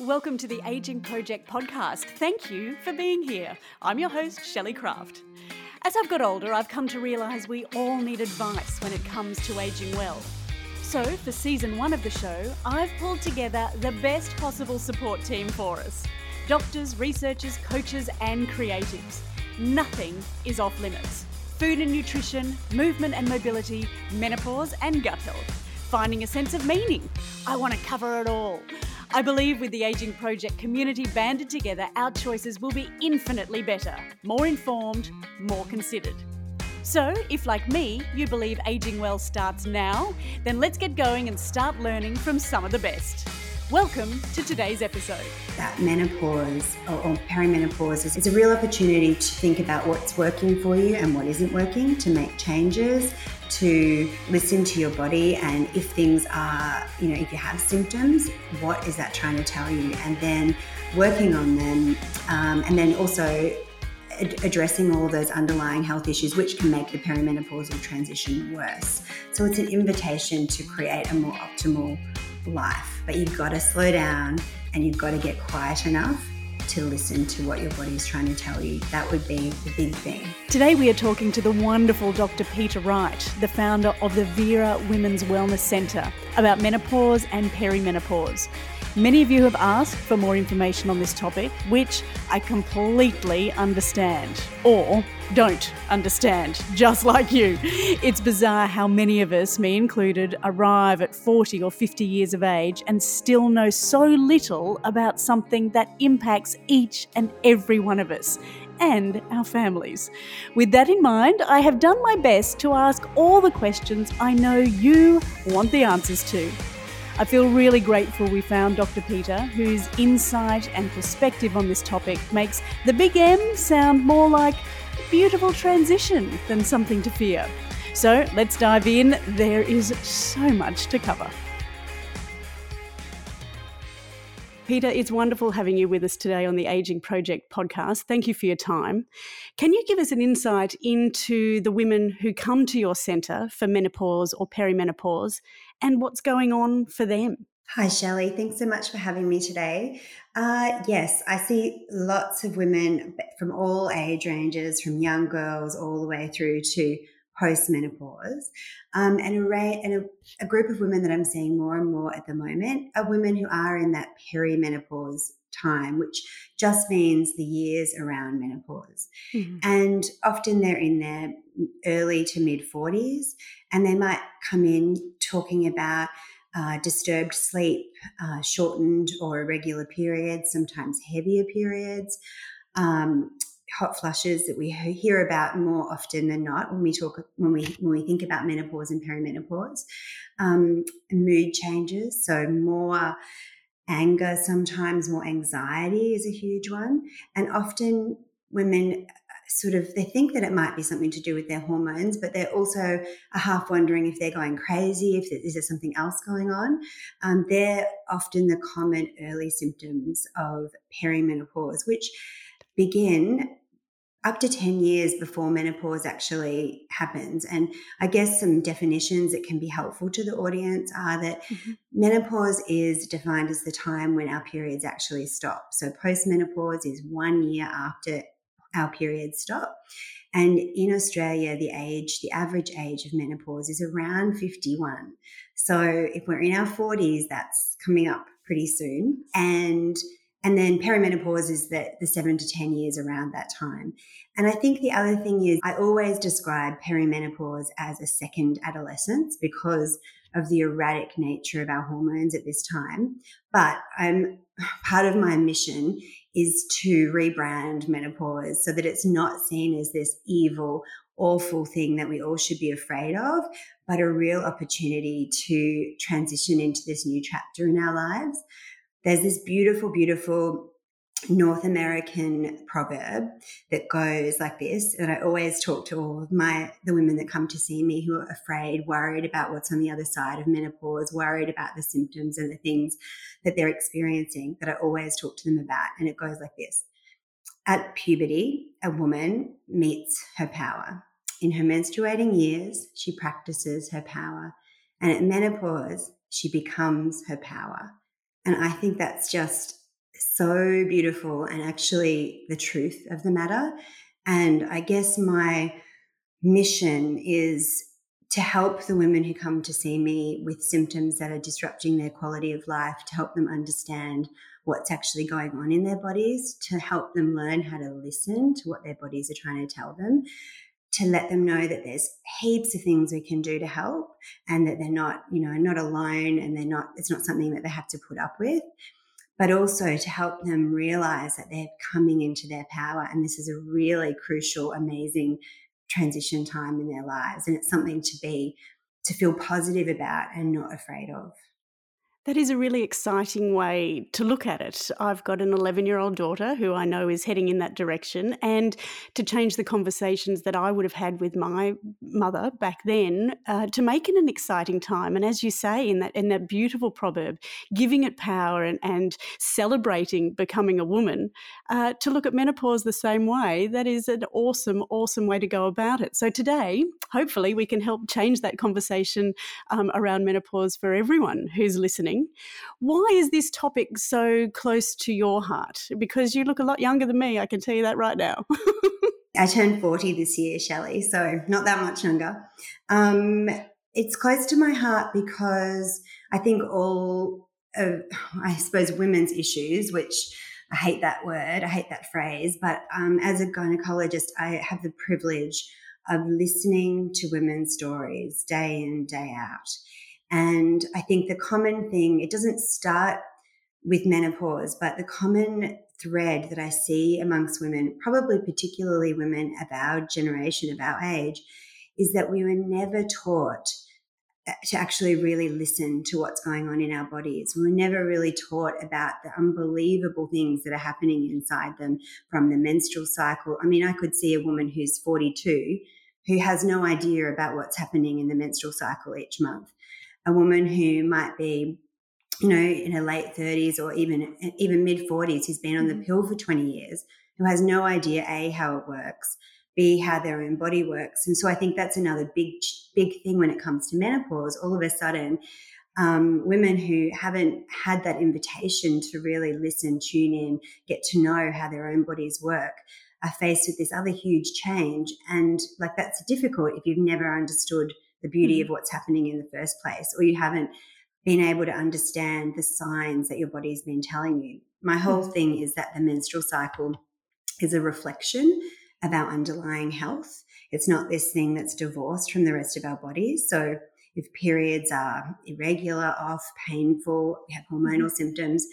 Welcome to the Aging Project podcast. Thank you for being here. I'm your host, Shelley Craft. As I've got older, I've come to realise we all need advice when it comes to aging well. So, for season one of the show, I've pulled together the best possible support team for us doctors, researchers, coaches, and creatives. Nothing is off limits. Food and nutrition, movement and mobility, menopause and gut health, finding a sense of meaning. I want to cover it all. I believe with the Aging Project community banded together, our choices will be infinitely better, more informed, more considered. So, if like me, you believe aging well starts now, then let's get going and start learning from some of the best. Welcome to today's episode. That menopause or, or perimenopause is, is a real opportunity to think about what's working for you and what isn't working, to make changes, to listen to your body and if things are, you know, if you have symptoms, what is that trying to tell you? And then working on them. Um, and then also ad- addressing all those underlying health issues, which can make the perimenopausal transition worse. So it's an invitation to create a more optimal life. But you've got to slow down and you've got to get quiet enough to listen to what your body is trying to tell you. That would be the big thing. Today, we are talking to the wonderful Dr. Peta Wright, the founder of the Vera Women's Wellness Centre, about menopause and perimenopause. Many of you have asked for more information on this topic, which I completely understand or don't understand, just like you. It's bizarre how many of us, me included, arrive at 40 or 50 years of age and still know so little about something that impacts each and every one of us and our families. With that in mind, I have done my best to ask all the questions I know you want the answers to. I feel really grateful we found Dr. Peta, whose insight and perspective on this topic makes the big M sound more like a beautiful transition than something to fear. So let's dive in. There is so much to cover. Peta, it's wonderful having you with us today on the Aging Project podcast. Thank you for your time. Can you give us an insight into the women who come to your centre for menopause or perimenopause and what's going on for them? Hi, Shelley. Thanks so much for having me today. Uh, yes, I see lots of women from all age ranges, from young girls all the way through to postmenopause. Um, and a, and a, a, group of women that I'm seeing more and more at the moment are women who are in that perimenopause time, which just means the years around menopause. Mm-hmm. And often they're in their early to mid 40s, and they might come in talking about uh, disturbed sleep, uh, shortened or irregular periods, sometimes heavier periods. Um, hot flushes that we hear about more often than not when we talk when we when we think about menopause and perimenopause um, mood changes so more anger sometimes more anxiety is a huge one and often women sort of they think that it might be something to do with their hormones but they're also half wondering if they're going crazy if there, is there something else going on um, they're often the common early symptoms of perimenopause which begin up to 10 years before menopause actually happens. And I guess some definitions that can be helpful to the audience are that mm-hmm. menopause is defined as the time when our periods actually stop. So postmenopause is one year after our periods stop. And in Australia, the age, the average age of menopause is around 51. So if we're in our 40s, that's coming up pretty soon. And and then perimenopause is the, the seven to 10 years around that time. And I think the other thing is, I always describe perimenopause as a second adolescence because of the erratic nature of our hormones at this time. But I'm part of my mission is to rebrand menopause so that it's not seen as this evil, awful thing that we all should be afraid of, but a real opportunity to transition into this new chapter in our lives. There's this beautiful, beautiful North American proverb that goes like this. that I always talk to all of my the women that come to see me who are afraid, worried about what's on the other side of menopause, worried about the symptoms and the things that they're experiencing that I always talk to them about. And it goes like this. At puberty, a woman meets her power. In her menstruating years, she practices her power. And at menopause, she becomes her power. And I think that's just so beautiful and actually the truth of the matter. And I guess my mission is to help the women who come to see me with symptoms that are disrupting their quality of life, to help them understand what's actually going on in their bodies, to help them learn how to listen to what their bodies are trying to tell them, to let them know that there's heaps of things we can do to help and that they're not, you know, not alone and they're not, it's not something that they have to put up with. But also to help them realize that they're coming into their power. And this is a really crucial, amazing transition time in their lives. And it's something to be, to feel positive about and not afraid of. That is a really exciting way to look at it. I've got an 11 year old daughter who I know is heading in that direction, and to change the conversations that I would have had with my mother back then uh, to make it an exciting time. And as you say in that in that beautiful proverb, giving it power and, and celebrating becoming a woman, uh, to look at menopause the same way, that is an awesome, awesome way to go about it. So today, hopefully, we can help change that conversation um, around menopause for everyone who's listening why is this topic so close to your heart? Because you look a lot younger than me, I can tell you that right now. I turned 40 this year, Shelley, so not that much younger. Um, it's close to my heart because I think all of, I suppose, women's issues, which I hate that word, I hate that phrase, but um, as a gynecologist, I have the privilege of listening to women's stories day in, day out. And I think the common thing, it doesn't start with menopause, but the common thread that I see amongst women, probably particularly women of our generation, of our age, is that we were never taught uh, to actually really listen to what's going on in our bodies. We were never really taught about the unbelievable things that are happening inside them from the menstrual cycle. I mean, I could see a woman who's 42 who has no idea about what's happening in the menstrual cycle each month a woman who might be you know in her late 30s or even even mid 40s who's been on the mm-hmm. pill for 20 years who has no idea a how it works b how their own body works. And so i think that's another big big thing when it comes to menopause. All of a sudden um, women who haven't had that invitation to really listen tune in get to know how their own bodies work are faced with this other huge change. And like that's difficult if you've never understood the beauty mm. of what's happening in the first place, or you haven't been able to understand the signs that your body's been telling you. My whole mm. thing is that the menstrual cycle is a reflection of our underlying health. It's not this thing that's divorced from the rest of our bodies. So if periods are irregular, off, painful, we have hormonal mm-hmm. symptoms,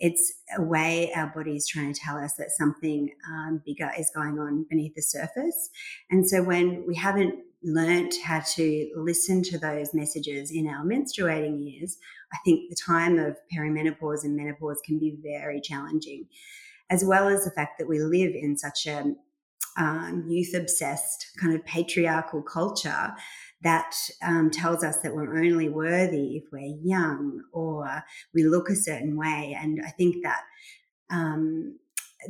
it's a way our body is trying to tell us that something um, bigger is going on beneath the surface. And so when we haven't learnt how to listen to those messages in our menstruating years, I think the time of perimenopause and menopause can be very challenging, as well as the fact that we live in such a um, youth obsessed kind of patriarchal culture that um, tells us that we're only worthy if we're young or we look a certain way. And I think that um,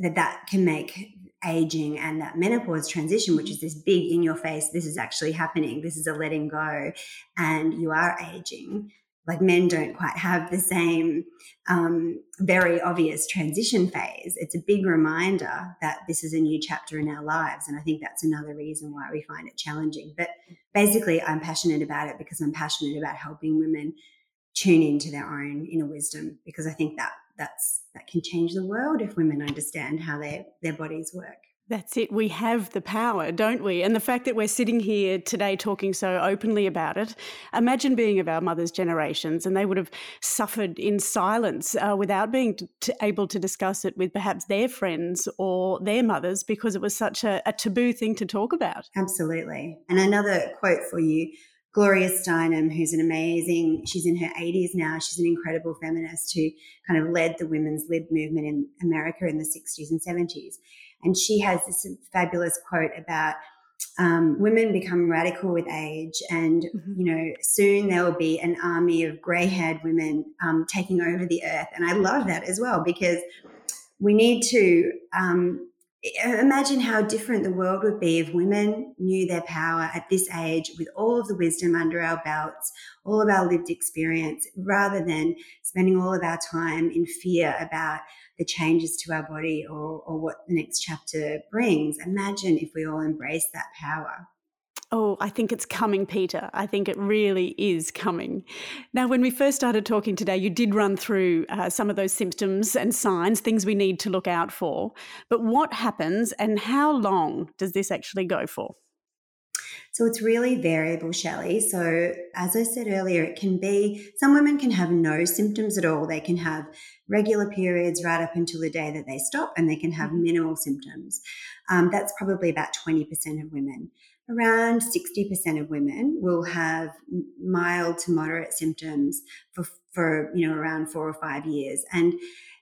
that that can make aging and that menopause transition, which is this big in your face, this is actually happening, this is a letting go, and you are aging. Like men don't quite have the same um, very obvious transition phase. It's a big reminder that this is a new chapter in our lives. And I think that's another reason why we find it challenging. But basically, I'm passionate about it because I'm passionate about helping women tune into their own inner wisdom because I think that that's that can change the world if women understand how their their bodies work. That's it. We have the power, don't we? And the fact that we're sitting here today talking so openly about it, imagine being of our mothers' generations and they would have suffered in silence uh, without being t- able to discuss it with perhaps their friends or their mothers because it was such a, a taboo thing to talk about. Absolutely. And another quote for you Gloria Steinem, who's an amazing, she's in her 80s now. She's an incredible feminist who kind of led the women's lib movement in America in the 60s and 70s. And she has this fabulous quote about um, women become radical with age, and mm-hmm. you know, soon there will be an army of grey haired women um, taking over the earth. And I love that as well because we need to um, imagine how different the world would be if women knew their power at this age with all of the wisdom under our belts, all of our lived experience, rather than spending all of our time in fear about the changes to our body or, or what the next chapter brings. Imagine if we all embraced that power. Oh, I think it's coming, Peta. I think it really is coming. Now, when we first started talking today, you did run through uh, some of those symptoms and signs, things we need to look out for. But what happens and how long does this actually go for? So it's really variable, Shelley. So, as I said earlier, it can be some women can have no symptoms at all. They can have regular periods right up until the day that they stop, and they can have mm-hmm. minimal symptoms. Um, that's probably about 20% of women around 60% of women will have mild to moderate symptoms for, for you know around four or five years and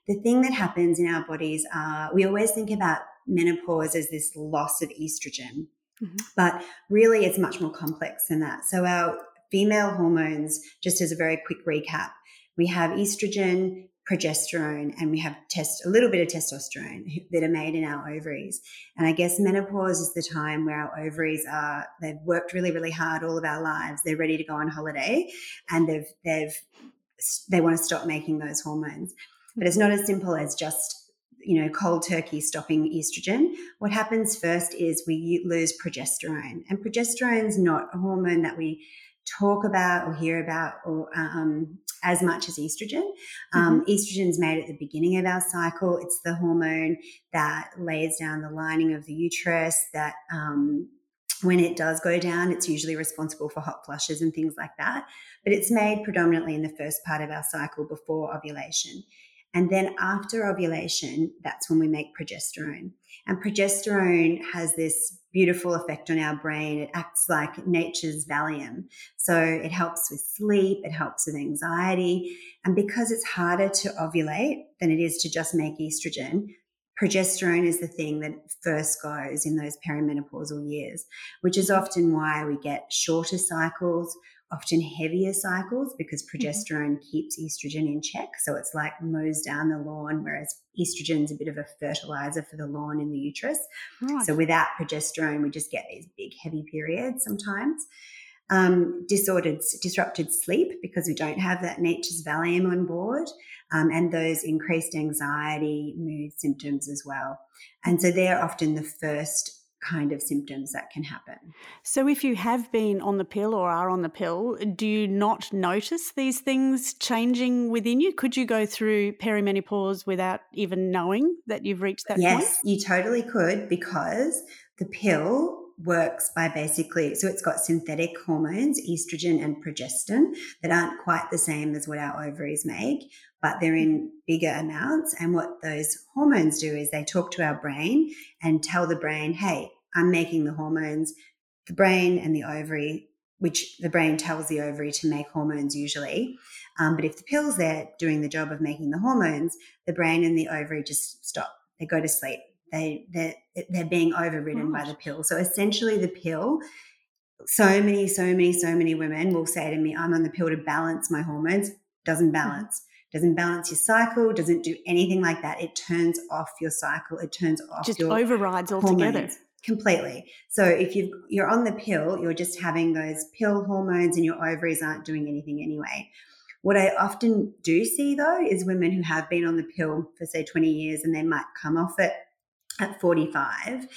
the thing that happens in our bodies are we always think about menopause as this loss of estrogen mm-hmm. but really it's much more complex than that so our female hormones just as a very quick recap we have estrogen progesterone and we have test a little bit of testosterone that are made in our ovaries. And i guess menopause is the time where our ovaries are they've worked really really hard all of our lives. They're ready to go on holiday and they've they've they want to stop making those hormones. But it's not as simple as just you know cold turkey stopping estrogen. What happens first is we lose progesterone. And progesterone is not a hormone that we talk about or hear about or um, as much as estrogen. Um, mm-hmm. Estrogen is made at the beginning of our cycle. It's the hormone that lays down the lining of the uterus that um, when it does go down, it's usually responsible for hot flushes and things like that. But it's made predominantly in the first part of our cycle before ovulation. And then after ovulation, that's when we make progesterone. And progesterone has this beautiful effect on our brain. It acts like nature's Valium. So it helps with sleep, it helps with anxiety. And because it's harder to ovulate than it is to just make estrogen, progesterone is the thing that first goes in those perimenopausal years, which is often why we get shorter cycles often heavier cycles because mm-hmm. progesterone mm-hmm. keeps estrogen in check. So it's like mows down the lawn, whereas estrogen is a bit of a fertilizer for the lawn in the uterus. Right. So without progesterone, we just get these big, heavy periods sometimes. Um, disordered, disrupted sleep because we don't have that nature's Valium on board, um, and those increased anxiety, mood symptoms as well. And so they're often the first kind of symptoms that can happen. So, if you have been on the pill or are on the pill, do you not notice these things changing within you? Could you go through perimenopause without even knowing that you've reached that yes, point? Yes, you totally could because the pill works by basically so it's got synthetic hormones estrogen and progestin that aren't quite the same as what our ovaries make but they're in bigger amounts and what those hormones do is they talk to our brain and tell the brain hey i'm making the hormones the brain and the ovary which the brain tells the ovary to make hormones usually um, but if the pill's there doing the job of making the hormones the brain and the ovary just stop they go to sleep they they're, they're being overridden by the pill. So essentially, the pill. So many, so many, so many women will say to me, "I'm on the pill to balance my hormones." Doesn't mm-hmm. balance. Doesn't balance your cycle. Doesn't do anything like that. It turns off your cycle. It turns off. Just overrides altogether. Completely. So if you you're on the pill, you're just having those pill hormones, and your ovaries aren't doing anything anyway. What I often do see though is women who have been on the pill for say 20 years and they might come off it at 45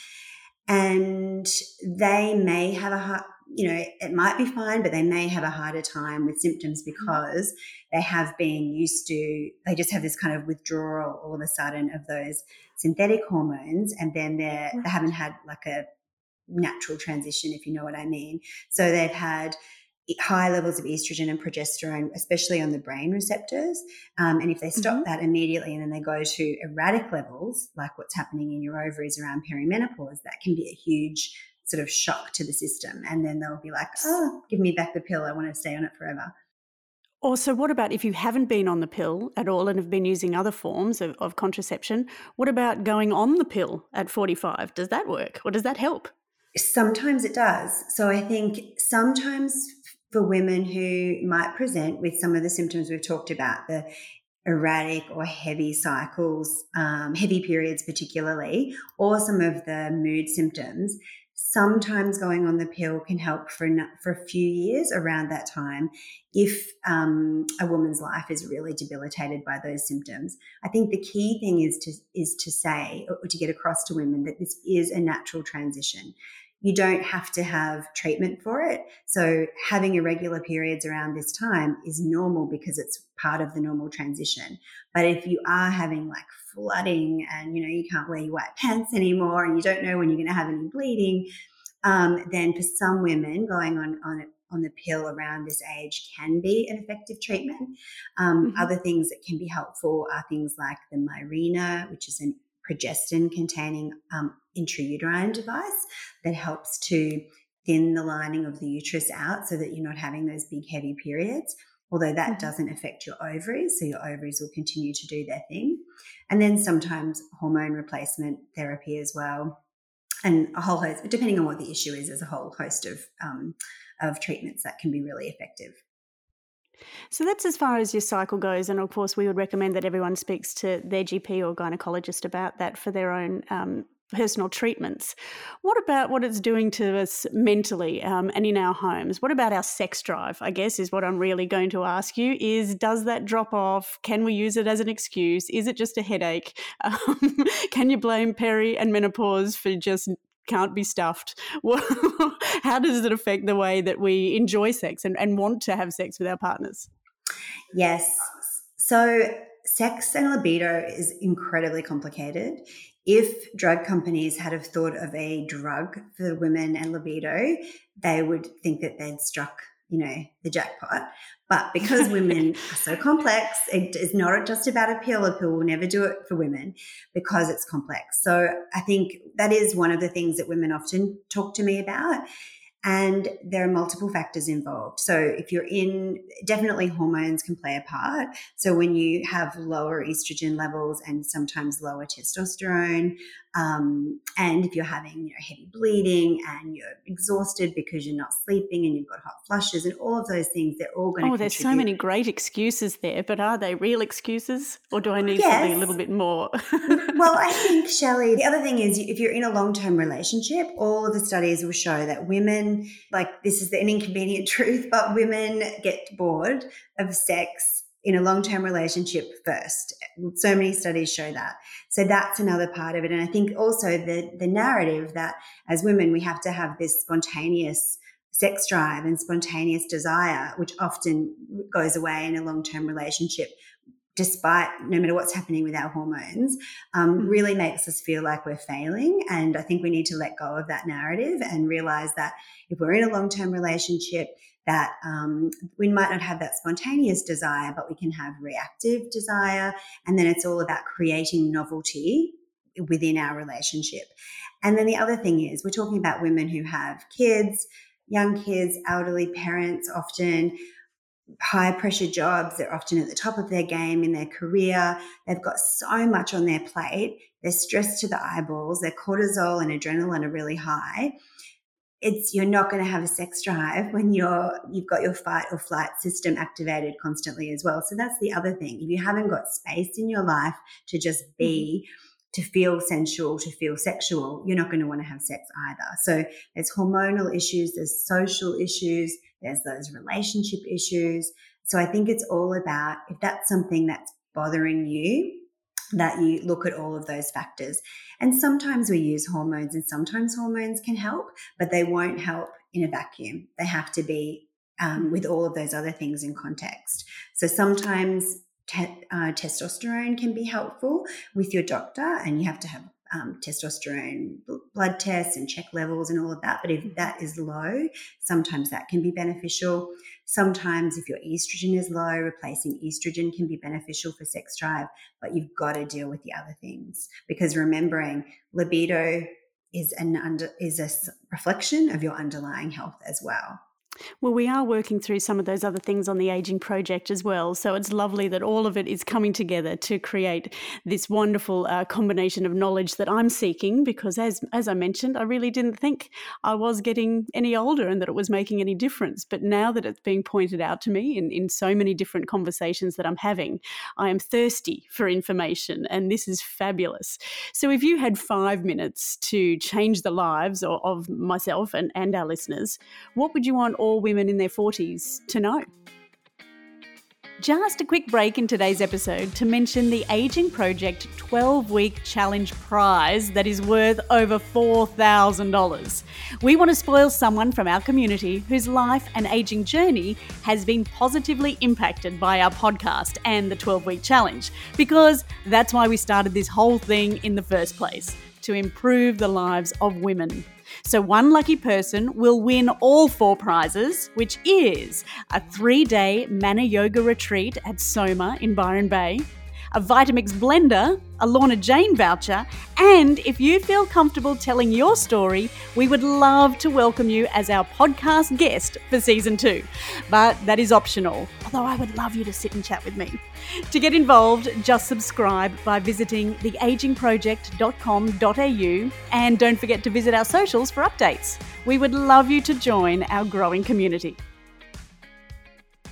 and they may have a hard, you know, it might be fine, but they may have a harder time with symptoms mm-hmm. because they have been used to, they just have this kind of withdrawal all of a sudden of those synthetic hormones. And then they're, they haven't had like a natural transition, if you know what I mean. So they've had, high levels of estrogen and progesterone, especially on the brain receptors. Um, and if they stop mm-hmm. that immediately and then they go to erratic levels, like what's happening in your ovaries around perimenopause, that can be a huge sort of shock to the system. And then they'll be like, oh, give me back the pill. I want to stay on it forever. Also, what about if you haven't been on the pill at all and have been using other forms of, of contraception? What about going on the pill at 45? Does that work or does that help? Sometimes it does. So I think sometimes for women who might present with some of the symptoms we've talked about the erratic or heavy cycles, um, heavy periods particularly, or some of the mood symptoms, sometimes going on the pill can help for, for a few years around that time if um, a woman's life is really debilitated by those symptoms. I think the key thing is to is to say or to get across to women that this is a natural transition. You don't have to have treatment for it. So having irregular periods around this time is normal because it's part of the normal transition. But if you are having like flooding and you know you can't wear your white pants anymore and you don't know when you're going to have any bleeding, um, then for some women going on on on the pill around this age can be an effective treatment. Um, mm-hmm. Other things that can be helpful are things like the Mirena, which is an progestin containing um, intrauterine device that helps to thin the lining of the uterus out so that you're not having those big heavy periods although that mm-hmm. doesn't affect your ovaries so your ovaries will continue to do their thing and then sometimes hormone replacement therapy as well and a whole host depending on what the issue is there's a whole host of um, of treatments that can be really effective so that's as far as your cycle goes. And of course, we would recommend that everyone speaks to their GP or gynecologist about that for their own um, personal treatments. What about what it's doing to us mentally um, and in our homes? What about our sex drive? I guess is what I'm really going to ask you. Is does that drop off? Can we use it as an excuse? Is it just a headache? Um, can you blame peri and menopause for just can't be stuffed. How does it affect the way that we enjoy sex and, and want to have sex with our partners? Yes. So, sex and libido is incredibly complicated. If drug companies had have thought of a drug for women and libido, they would think that they'd struck you know, the jackpot. But because women are so complex, it is not just about a pill. A pill will never do it for women because it's complex. So I think that is one of the things that women often talk to me about and there are multiple factors involved. So, if you're in, definitely hormones can play a part. So, when you have lower estrogen levels and sometimes lower testosterone, um, and if you're having you know, heavy bleeding and you're exhausted because you're not sleeping and you've got hot flushes and all of those things, they're all going to. Oh, there's so many great excuses there, but are they real excuses or do I need yes. something a little bit more? well, I think, Shelley, the other thing is if you're in a long term relationship, all of the studies will show that women, like this is an inconvenient truth, but women get bored of sex in a long term relationship first. So many studies show that. So that's another part of it. And I think also the, the narrative that as women, we have to have this spontaneous sex drive and spontaneous desire, which often goes away in a long term relationship. Despite no matter what's happening with our hormones, um, hmm. really makes us feel like we're failing. And I think we need to let go of that narrative and realize that if we're in a long term relationship, that um, we might not have that spontaneous desire, but we can have reactive desire. And then it's all about creating novelty within our relationship. And then the other thing is, we're talking about women who have kids, young kids, elderly parents, often high pressure jobs. They're often at the top of their game in their career. They've got so much on their plate. They're stressed to the eyeballs. Their cortisol and adrenaline are really high it's you're not going to have a sex drive when you're you've got your fight or flight system activated constantly as well so that's the other thing if you haven't got space in your life to just be mm-hmm. To feel sensual to feel sexual you're not going to want to have sex either so there's hormonal issues there's social issues there's those relationship issues so i think it's all about if that's something that's bothering you that you look at all of those factors. And sometimes we use hormones, and sometimes hormones can help, but they won't help in a vacuum. They have to be um, with all of those other things in context. So sometimes te- uh, testosterone can be helpful with your doctor, and you have to have um, testosterone blood tests and check levels and all of that. But if that is low, sometimes that can be beneficial. Sometimes, if your estrogen is low, replacing estrogen can be beneficial for sex drive, but you've got to deal with the other things because remembering libido is an under is a reflection of your underlying health as well. Well, we are working through some of those other things on the Aging Project as well. So it's lovely that all of it is coming together to create this wonderful uh, combination of knowledge that I'm seeking. Because as as I mentioned, I really didn't think I was getting any older and that it was making any difference. But now that it's being pointed out to me in, in so many different conversations that I'm having, I am thirsty for information, and this is fabulous. So if you had five minutes to change the lives of, of myself and, and our listeners, what would you want all women in their 40s to know. Just a quick break in today's episode to mention the Aging Project 12 week challenge prize that is worth over $4,000. We want to spoil someone from our community whose life and aging journey has been positively impacted by our podcast and the 12 week challenge, because that's why we started this whole thing in the first place to improve the lives of women. So, one lucky person will win all four prizes, which is a three day Mana Yoga retreat at Soma in Byron Bay, a Vitamix blender, a Lorna Jane voucher, and if you feel comfortable telling your story, we would love to welcome you as our podcast guest for season two. But that is optional, although I would love you to sit and chat with me. To get involved, just subscribe by visiting theagingproject.com.au and don't forget to visit our socials for updates. We would love you to join our growing community.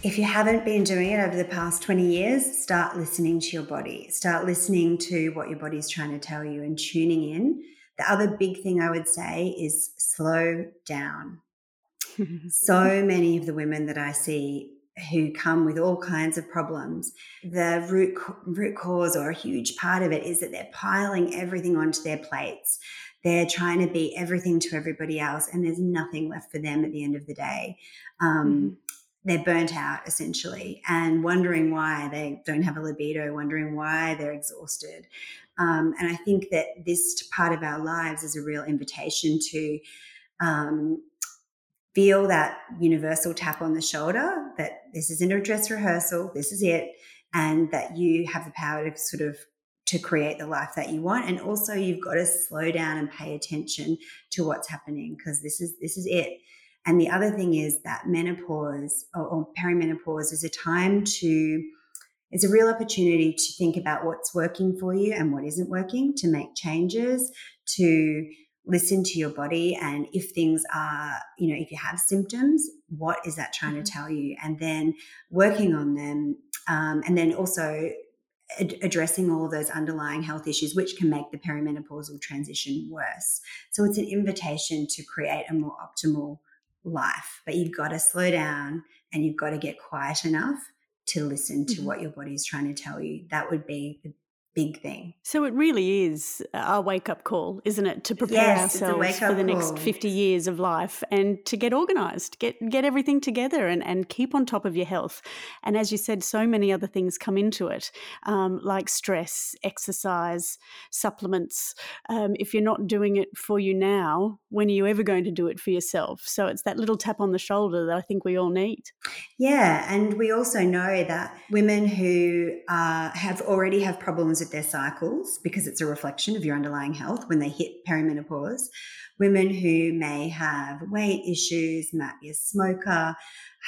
If you haven't been doing it over the past 20 years, start listening to your body. Start listening to what your body is trying to tell you and tuning in. The other big thing I would say is slow down. so many of the women that I see who come with all kinds of problems, the root, root cause or a huge part of it is that they're piling everything onto their plates. They're trying to be everything to everybody else, and there's nothing left for them at the end of the day. Um, mm-hmm they're burnt out essentially and wondering why they don't have a libido, wondering why they're exhausted. Um, and I think that this part of our lives is a real invitation to um, feel that universal tap on the shoulder that this isn't a dress rehearsal, this is it, and that you have the power to sort of to create the life that you want and also you've got to slow down and pay attention to what's happening because this is this is it and the other thing is that menopause or, or perimenopause is a time to, it's a real opportunity to think about what's working for you and what isn't working, to make changes, to listen to your body. And if things are, you know, if you have symptoms, what is that trying to mm-hmm. tell you? And then working on them. Um, and then also ad- addressing all those underlying health issues, which can make the perimenopausal transition worse. So it's an invitation to create a more optimal life, but you've got to slow down and you've got to get quiet enough to listen to mm-hmm. what your body is trying to tell you. That would be the big thing. So it really is a wake up call, isn't it, to prepare yes, ourselves for the next 50 years of life and to get organized, get get everything together and, and keep on top of your health. And as you said, so many other things come into it, um, like stress, exercise, supplements. Um, if you're not doing it for you now, when are you ever going to do it for yourself? So it's that little tap on the shoulder that I think we all need. Yeah, and we also know that women who uh, have already have problems with their cycles because it's a reflection of your underlying health when they hit perimenopause. Women who may have weight issues, might be a smoker,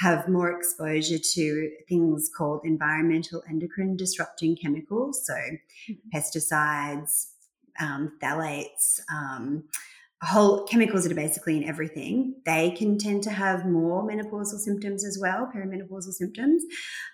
have more exposure to things called environmental endocrine disrupting chemicals, so mm-hmm. pesticides, um, phthalates. Um, whole chemicals that are basically in everything, they can tend to have more menopausal symptoms as well, perimenopausal symptoms,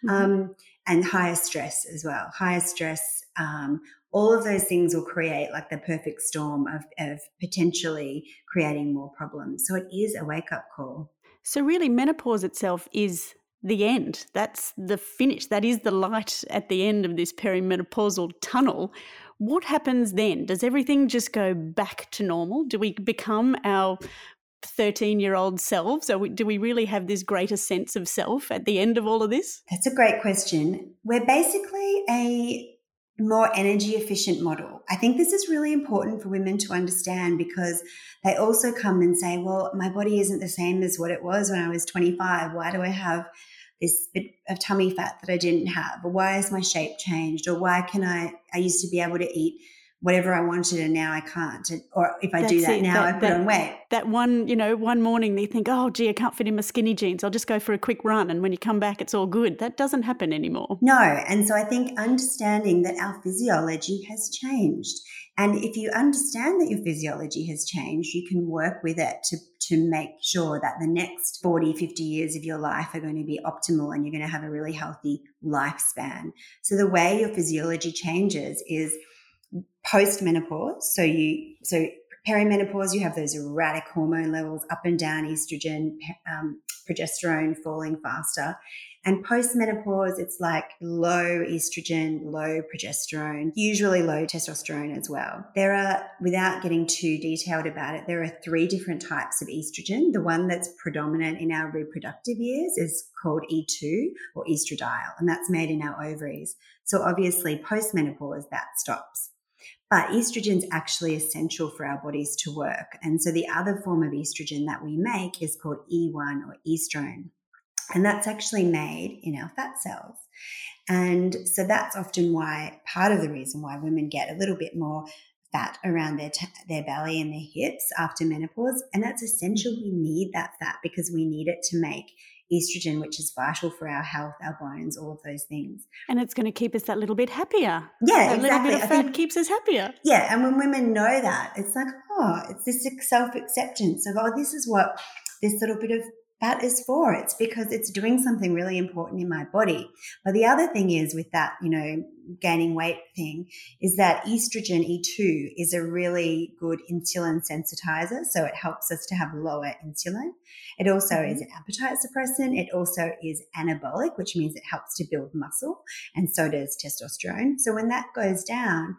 mm-hmm. um, and higher stress as well. Higher stress um, all of those things will create like the perfect storm of, of potentially creating more problems. So it is a wake up call. So, really, menopause itself is the end. That's the finish. That is the light at the end of this perimenopausal tunnel. What happens then? Does everything just go back to normal? Do we become our 13 year old selves? Or do we really have this greater sense of self at the end of all of this? That's a great question. We're basically a more energy efficient model. I think this is really important for women to understand because they also come and say, well, my body isn't the same as what it was when I was 25. Why do I have this bit of tummy fat that I didn't have? Or why has my shape changed? Or why can I, I used to be able to eat whatever I wanted and now I can't. Or if I That's do that it. now, that, I put that, on weight. That one, you know, one morning you think, oh, gee, I can't fit in my skinny jeans. I'll just go for a quick run. And when you come back, it's all good. That doesn't happen anymore. No. And so I think understanding that our physiology has changed. And if you understand that your physiology has changed, you can work with it to, to make sure that the next 40, 50 years of your life are going to be optimal and you're going to have a really healthy lifespan. So the way your physiology changes is post menopause. So you so perimenopause, you have those erratic hormone levels up and down, estrogen, um, progesterone falling faster. And post menopause, it's like low estrogen, low progesterone, usually low testosterone as well. There are, without getting too detailed about it, there are three different types of estrogen. The one that's predominant in our reproductive years is called E2 or estradiol, and that's made in our ovaries. So obviously, post menopause, that stops. But estrogen is actually essential for our bodies to work. And so the other form of estrogen that we make is called E1 or estrone. And that's actually made in our fat cells. And so that's often why part of the reason why women get a little bit more fat around their t- their belly and their hips after menopause and that's essential we need that fat because we need it to make estrogen, which is vital for our health, our bones, all of those things. And it's going to keep us that little bit happier. Yeah, that exactly. little bit of fat think, keeps us happier. Yeah, and when women know that, it's like, oh, it's this self acceptance of, oh, this is what this little bit of that is for. It's because it's doing something really important in my body. But the other thing is with that, you know, gaining weight thing is that estrogen E2 is a really good insulin sensitizer. So it helps us to have lower insulin. It also mm-hmm. is an appetite suppressant. It also is anabolic, which means it helps to build muscle. And so does testosterone. So when that goes down,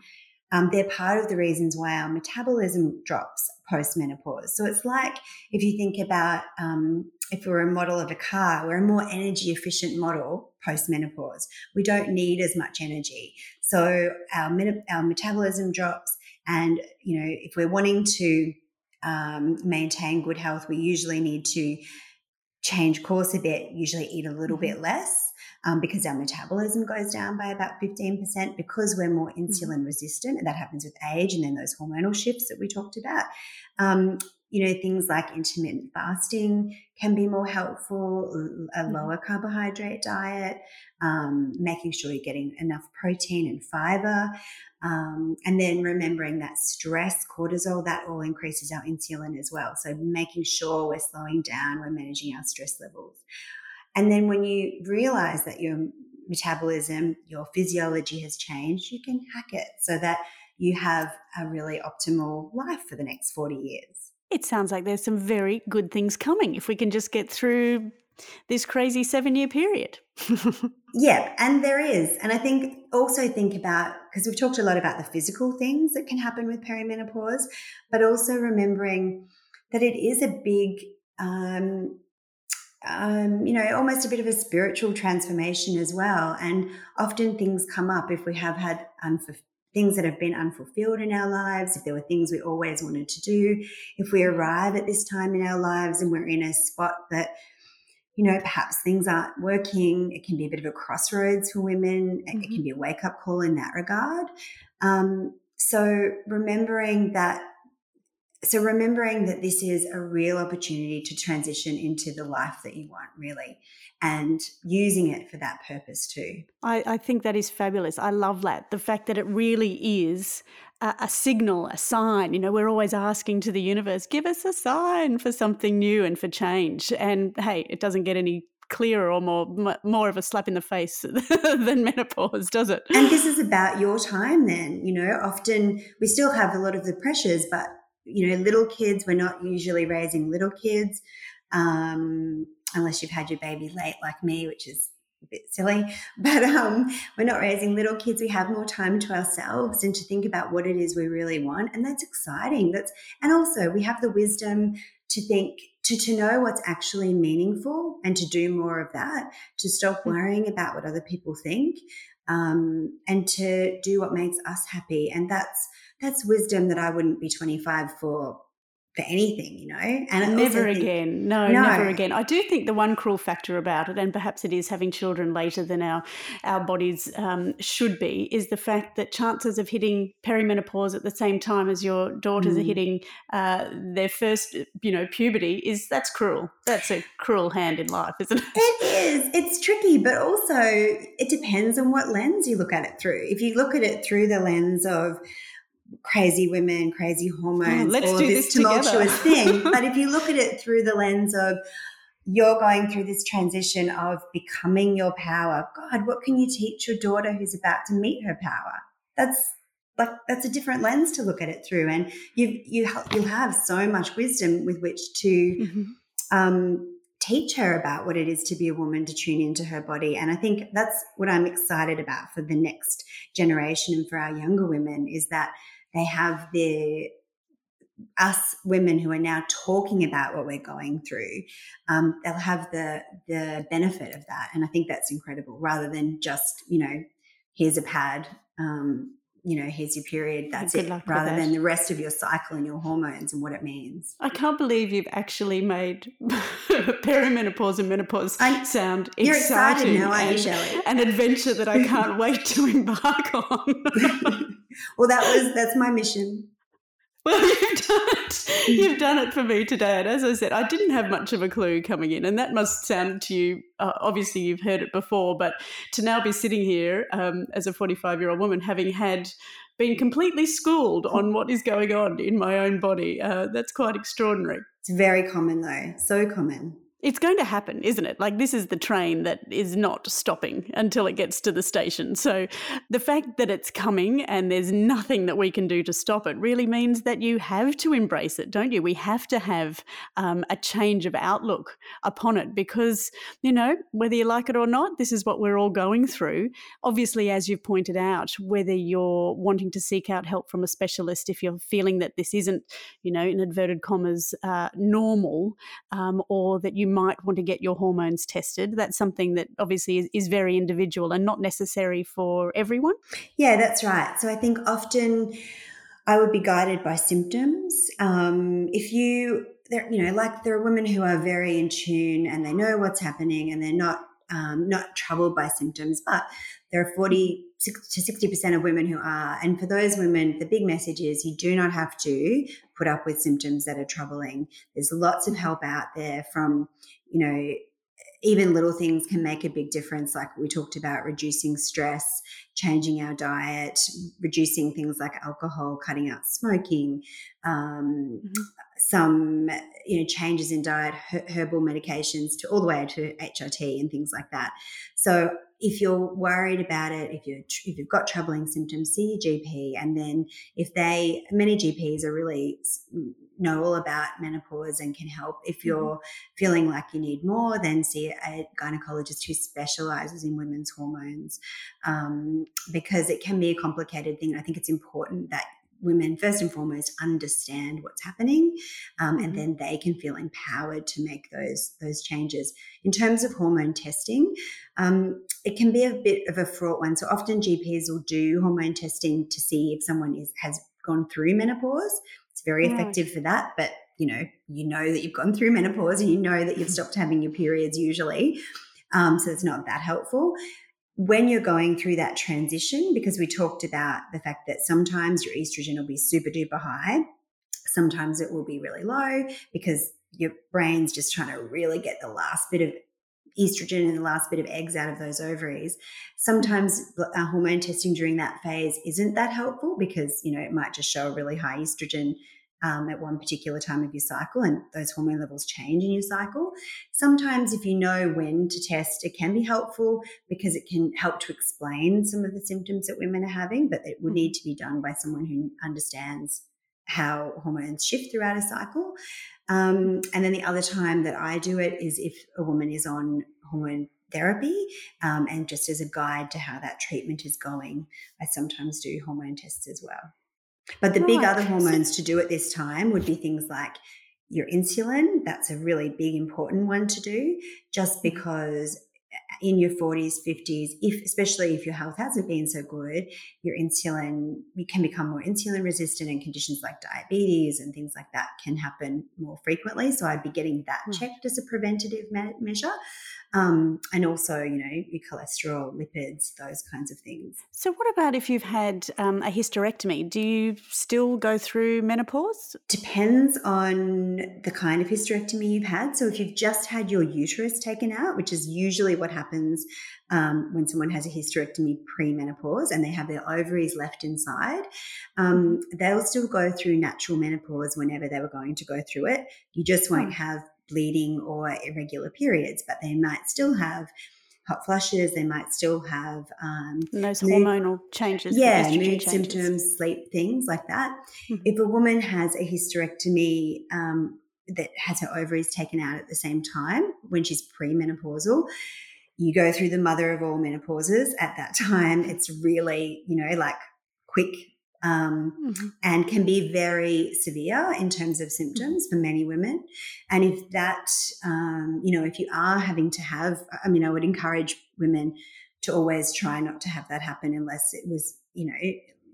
um, they're part of the reasons why our metabolism drops post menopause. So it's like if you think about um, if we're a model of a car, we're a more energy efficient model post menopause. We don't need as much energy. So our, our metabolism drops. And, you know, if we're wanting to um, maintain good health, we usually need to change course a bit, usually eat a little bit mm-hmm. less um, because our metabolism goes down by about 15% because we're more mm-hmm. insulin resistant. And that happens with age and then those hormonal shifts that we talked about. Um, you know, things like intermittent fasting can be more helpful, a mm-hmm. lower carbohydrate diet, um, making sure you're getting enough protein and fiber. Um, and then remembering that stress, cortisol, that all increases our insulin as well. So making sure we're slowing down, we're managing our stress levels. And then when you realize that your metabolism, your physiology has changed, you can hack it so that you have a really optimal life for the next 40 years. It sounds like there's some very good things coming if we can just get through this crazy seven year period. yeah, and there is. And I think also think about because we've talked a lot about the physical things that can happen with perimenopause, but also remembering that it is a big um, um, you know, almost a bit of a spiritual transformation as well. And often things come up if we have had things that have been unfulfilled in our lives, if there were things we always wanted to do, if we arrive at this time in our lives and we're in a spot that, you know, perhaps things aren't working, it can be a bit of a crossroads for women. Mm-hmm. It can be a wake up call in that regard. Um, so remembering that so remembering that this is a real opportunity to transition into the life that you want really and using it for that purpose too. I, I think that is fabulous. I love that. The fact that it really is a, a, signal a sign you know we're always asking to the universe give us a sign for something new and for change. And hey it doesn't get any clearer or more more of a slap in the face than menopause does it? And this is about your time then you know? Often we still have a lot of the pressures but you know, little kids, we're not usually raising little kids um, unless you've had your baby late like me, which is a bit silly. But um, we're not raising little kids. We have more time to ourselves and to think about what it is we really want, and that's exciting. That's and also we have the wisdom to think to, to know what's actually meaningful and to do more of that, to stop mm. worrying about what other people think, um, and to do what makes us happy. And that's that's wisdom that I wouldn't be 25 for for anything, you know. And never think, again. No, no, never again. I do think the one cruel factor about it, and perhaps it is having children later than our our bodies um, should be, is the fact that chances of hitting perimenopause at the same time as your daughters mm. are hitting uh, their first, you know, puberty is that's cruel. That's a cruel hand in life, isn't it? It is. It's tricky, but also it depends on what lens you look at it through. If you look at it through the lens of crazy women, crazy hormones, oh, all of this, this tumultuous thing. But if you look at it through the lens of you're going through this transition of becoming your power, God, what can you teach your daughter who's about to meet her power? That's like that's a different lens to look at it through, and you you you'll have so much wisdom with which to. Mm-hmm. Um, teach her about what it is to be a woman to tune into her body and i think that's what i'm excited about for the next generation and for our younger women is that they have the us women who are now talking about what we're going through, um, they'll have the the benefit of that, and I think that's incredible. Rather than just you know, here's a pad, um, you know, here's your period, that's Good it. Rather than the rest of your cycle and your hormones and what it means. I can't believe you've actually made perimenopause and menopause I'm, sound you're exciting. Excited now, Shelley? An adventure that I can't wait to embark on. Well, that was that's my mission. Well, you've done it. You've done it for me today. And as I said, I didn't have much of a clue coming in. And that must sound to you, uh, obviously, you've heard it before, but to now be sitting here um, as a 45 year old woman, having had been completely schooled on what is going on in my own body, uh, that's quite extraordinary. It's very common, though. So common. It's going to happen, isn't it? Like, this is the train that is not stopping until it gets to the station. So, the fact that it's coming and there's nothing that we can do to stop it really means that you have to embrace it, don't you? We have to have um, a change of outlook upon it because, you know, whether you like it or not, this is what we're all going through. Obviously, as you've pointed out, whether you're wanting to seek out help from a specialist, if you're feeling that this isn't, you know, in inverted commas, uh, normal, um, or that you you might want to get your hormones tested. That's something that obviously is, is very individual and not necessary for everyone. Yeah, that's right. So I think often I would be guided by symptoms. Um, if you, you know, like there are women who are very in tune and they know what's happening and they're not um, not troubled by symptoms, but there are 40 to 60% of women who are. And for those women, the big message is you do not have to put up with symptoms that are troubling. There's lots of help out there from, you know, even little things can make a big difference. Like we talked about reducing stress, changing our diet, reducing things like alcohol, cutting out smoking, um, mm-hmm. some you know changes in diet, herbal medications, to all the way to HRT and things like that. So if you're worried about it, if you if you've got troubling symptoms, see your GP, and then if they many GPs are really know all about menopause and can help. If mm-hmm. you're mm-hmm. feeling like you need more, then see a gynecologist who specializes in women's hormones, um, because it can be a complicated thing. I think it's important that women first and foremost understand what's happening um, and mm-hmm. then they can feel empowered to make those those changes. In terms of hormone testing um, it can be a bit of a fraught one. So often gps will do hormone testing to see if someone is has gone through menopause. It's very effective for that but you know you know that you've gone through menopause and you know that you've stopped having your periods usually. Um, so it's not that helpful when you're going through that transition, because we talked about the fact that sometimes your estrogen will be super duper high, sometimes it will be really low because your brain's just trying to really get the last bit of estrogen and the last bit of eggs out of those ovaries. Sometimes uh, hormone testing during that phase isn't that helpful because you know it might just show a really high estrogen um, at one particular time of your cycle, and those hormone levels change in your cycle. Sometimes, if you know when to test, it can be helpful because it can help to explain some of the symptoms that women are having, but it would need mm-hmm. to be done by someone who understands how hormones shift throughout a cycle. Um, and then the other time that I do it is if a woman is on hormone therapy um, and just as a guide to how that treatment is going, I sometimes do hormone tests as well. But the right. big other hormones to do at this time would be things like your insulin. That's a really big, important one to do, just mm-hmm. because in your 40s, 50s, if especially if your health hasn't been so good, your insulin you can become more insulin resistant, and conditions like diabetes and things like that can happen more frequently. So I'd be getting that checked as a preventative measure um, and also you know your cholesterol, lipids, those kinds of things. So, what about if you've had um, a hysterectomy? Do you still go through menopause? Depends on the kind of hysterectomy you've had. So, if you've just had your uterus taken out, which is usually what happens um, when someone has a hysterectomy pre-menopause and they have their ovaries left inside, um, mm-hmm. they'll still go through natural menopause whenever they were going to go through it. You just won't have bleeding or irregular periods, but they might still have hot flushes. They might still have um, those mood, hormonal changes. Yeah, mood changes. symptoms, sleep things like that. Mm-hmm. If a woman has a hysterectomy um, that has her ovaries taken out at the same time when she's premenopausal, you go through the mother of all menopauses at that time. It's really, you know, like quick um, mm-hmm. and can be very severe in terms of symptoms mm-hmm. for many women. And if that, um, you know, if you are having to have, I mean, I would encourage women to always try not to have that happen unless it was, you know,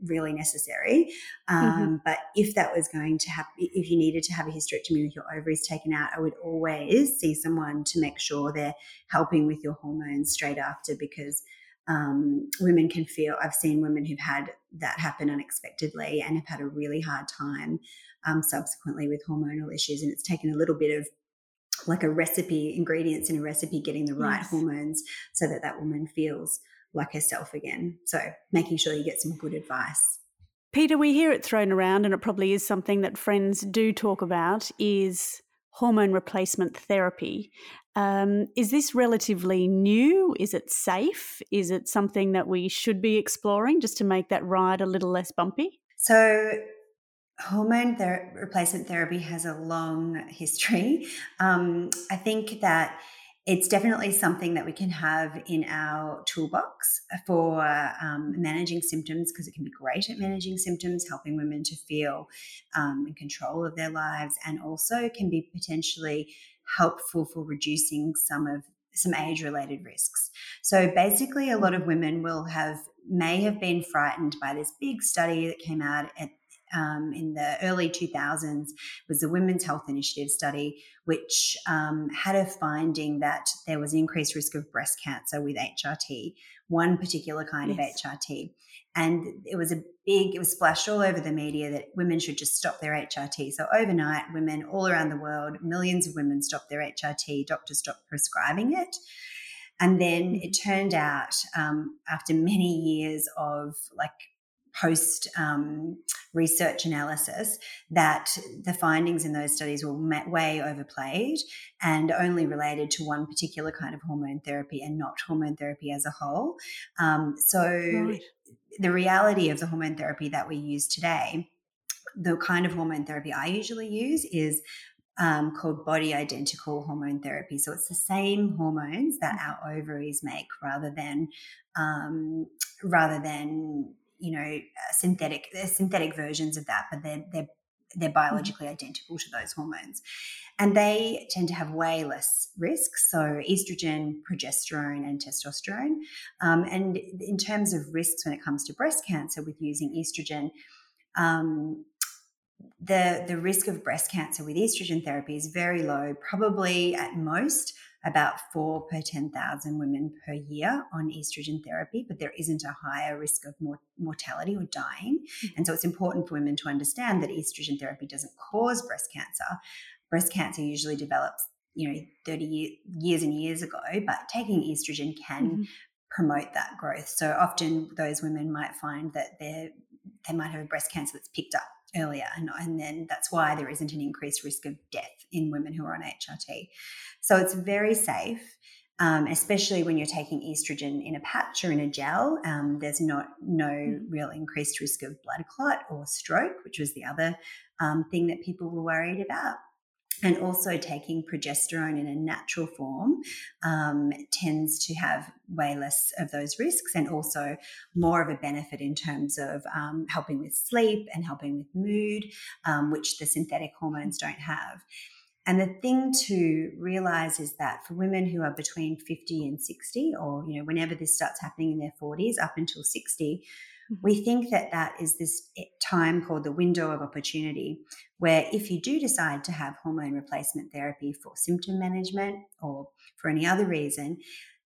really necessary. Mm-hmm. Um, mm-hmm. But if that was going to happen, if you needed to have a hysterectomy with your ovaries taken out, I would always see someone to make sure they're helping with your hormones straight after because um, women can feel i've seen women who've had that happen unexpectedly and have had a really hard time um, subsequently with hormonal issues and it's taken a little bit of like a recipe ingredients in a recipe getting the right yes. hormones so that that woman feels like herself again so making sure you get some good advice Peta we hear it thrown around and it probably is something that friends do talk about is hormone replacement therapy. Um, is this relatively new? Is it safe? Is it something that we should be exploring just to make that ride a little less bumpy? So, hormone ther- replacement therapy has a long history. Um, I think that it's definitely something that we can have in our toolbox for um, managing symptoms because it can be great at managing symptoms, helping women to feel um, in control of their lives, and also can be potentially helpful for reducing some of some age related risks. So basically, a lot of women will have may have been frightened by this big study that came out at um, in the early 2000s was the Women's Health Initiative study, which um, had a finding that there was increased risk of breast cancer with HRT, one particular kind yes. of HRT. And it was a big, it was splashed all over the media that women should just stop their HRT. So overnight, women all around the world, millions of women stopped their HRT, doctors stopped prescribing it. And then it turned out um, after many years of like post um, research analysis that the findings in those studies were way overplayed and only related to one particular kind of hormone therapy and not hormone therapy as a whole. Um, so, right. the reality of the hormone therapy that we use today, the kind of hormone therapy I usually use is um, called body identical hormone therapy. So it's the same hormones that mm. our ovaries make, rather than um, rather than you know uh, synthetic synthetic versions of that, but they're they're they're mm-hmm. biologically identical to those hormones. And they tend to have way less risks. So, estrogen, progesterone, and testosterone. Um, and in terms of risks when it comes to breast cancer with using estrogen, um, the, the risk of breast cancer with estrogen therapy is very low, probably at most about four per 10,000 women per year on estrogen therapy, but there isn't a higher risk of mor- mortality or dying. Mm-hmm. And so it's important for women to understand that estrogen therapy doesn't cause breast cancer. Breast cancer usually develops, you know, 30 year, years and years ago, but taking estrogen can mm-hmm. promote that growth. So often those women might find that they they might have a breast cancer that's picked up earlier. And, and then that's why there isn't an increased risk of death in women who are on HRT. So it's very safe. Um, especially when you're taking estrogen in a patch or in a gel, um, there's not no mm. real increased risk of blood clot or stroke, which was the other um, thing that people were worried about and also taking progesterone in a natural form um, tends to have way less of those risks and also more of a benefit in terms of um, helping with sleep and helping with mood, um, which the synthetic hormones don't have. And the thing to realize is that for women who are between 50 and 60, or you know, whenever this starts happening in their 40s up until 60, mm-hmm. We think that that is this eh, time called the window of opportunity, where if you do decide to have hormone replacement therapy for symptom management or for any other reason,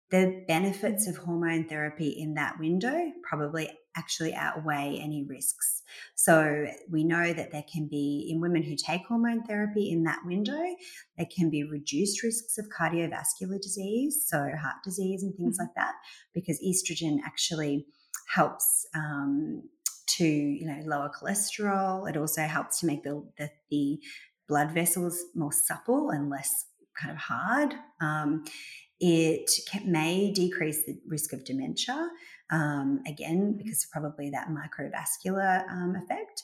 the benefits mm-hmm. of hormone therapy in that window probably actually outweigh any risks. So we know that there can be, in women who take hormone therapy in that window, there can be reduced risks of cardiovascular disease, so heart disease and things mm-hmm. like that, because estrogen actually helps um, to you know lower cholesterol. It also helps to make the, the, the blood vessels more supple and less kind of hard. Um, it can, may decrease the risk of dementia, um, again, mm-hmm. because probably that microvascular um, effect.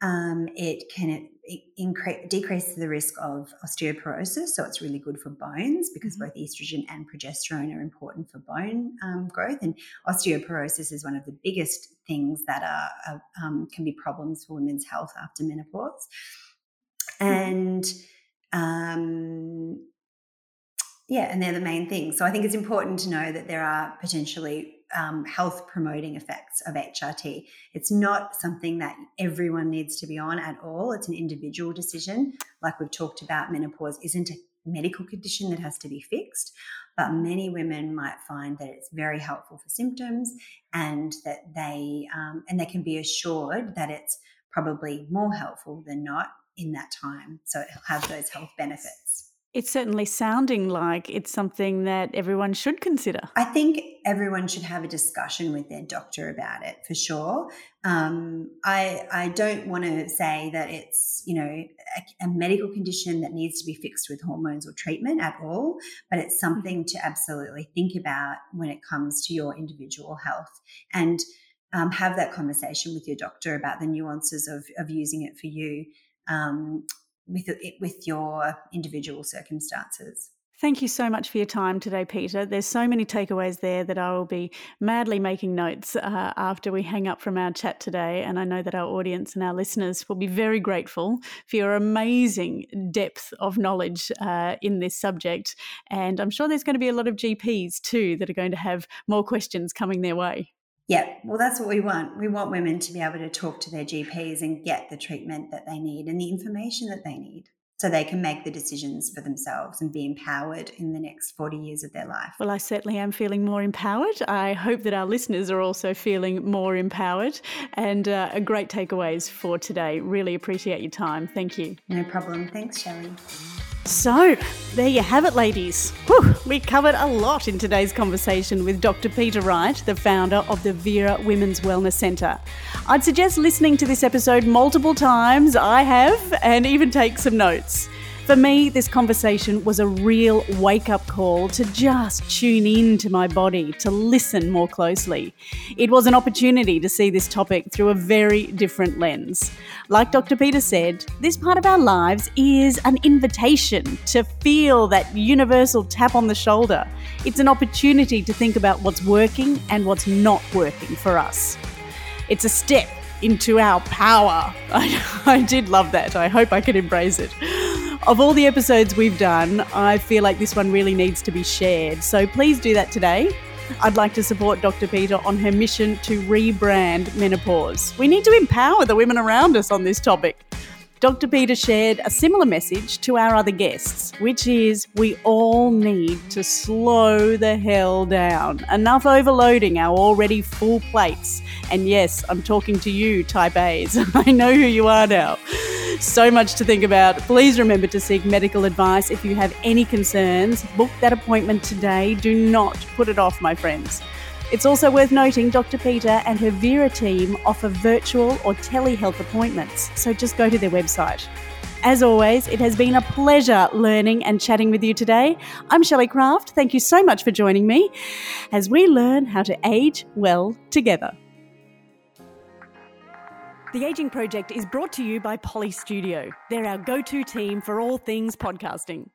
Um, it can increase, decrease the risk of osteoporosis, so it's really good for bones because mm-hmm. both estrogen and progesterone are important for bone um, growth. And osteoporosis is one of the biggest things that are, are um, can be problems for women's health after menopause. Mm-hmm. And um, yeah, and they're the main things. So I think it's important to know that there are potentially um, health promoting effects of HRT. It's not something that everyone needs to be on at all. It's an individual decision. Like we've talked about, menopause isn't a medical condition that has to be fixed, but many women might find that it's very helpful for symptoms and that they um, and they can be assured that it's probably more helpful than not in that time. So it'll have those health benefits. It's certainly sounding like it's something that everyone should consider. I think everyone should have a discussion with their doctor about it for sure. Um, I I don't want to say that it's you know a, a, medical condition that needs to be fixed with hormones or treatment at all, but it's mm-hmm. something to absolutely think about when it comes to your individual health and um, have that conversation with your doctor about the nuances of of using it for you. Um, with with your individual circumstances. Thank you so much for your time today, Peta. There's so many takeaways there that I will be madly making notes uh, after we hang up from our chat today. And I know that our audience and our listeners will be very grateful for your amazing depth of knowledge uh, in this subject. And I'm sure there's going to be a lot of GPs too that are going to have more questions coming their way. Yeah, well, that's what we want. We want women to be able to talk to their GPs and get the treatment that they need and the information that they need so they can make the decisions for themselves and be empowered in the next 40 years of their life. Well, I certainly am feeling more empowered. I hope that our listeners are also feeling more empowered and uh, great takeaways for today. Really appreciate your time. Thank you. No problem. Thanks, Shelley. So, there you have it, ladies. Whew, we covered a lot in today's conversation with Dr. Peta Wright, the founder of the Vera Women's Wellness Centre. I'd suggest listening to this episode multiple times. I have, and even take some notes. For me, this conversation was a real wake up call to just tune in to my body, to listen more closely. It was an opportunity to see this topic through a very different lens. Like Dr. Peta said, this part of our lives is an invitation to feel that universal tap on the shoulder. It's an opportunity to think about what's working and what's not working for us. It's a step into our power. I, I did love that. I hope I can embrace it. Of all the episodes we've done, I feel like this one really needs to be shared. So please do that today. I'd like to support Dr. Peta on her mission to rebrand menopause. We need to empower the women around us on this topic. Dr. Peta shared a similar message to our other guests, which is we all need to slow the hell down. Enough overloading our already full plates. And yes, I'm talking to you, type A's. I know who you are now. So much to think about. Please remember to seek medical advice if you have any concerns. Book that appointment today. Do not put it off, my friends. It's also worth noting Dr. Peta and her Vera team offer virtual or telehealth appointments, so just go to their website. As always, it has been a pleasure learning and chatting with you today. I'm Shelley Craft. Thank you so much for joining me as we learn how to age well together. The Aging Project is brought to you by Polly Studio. They're our go to team for all things podcasting.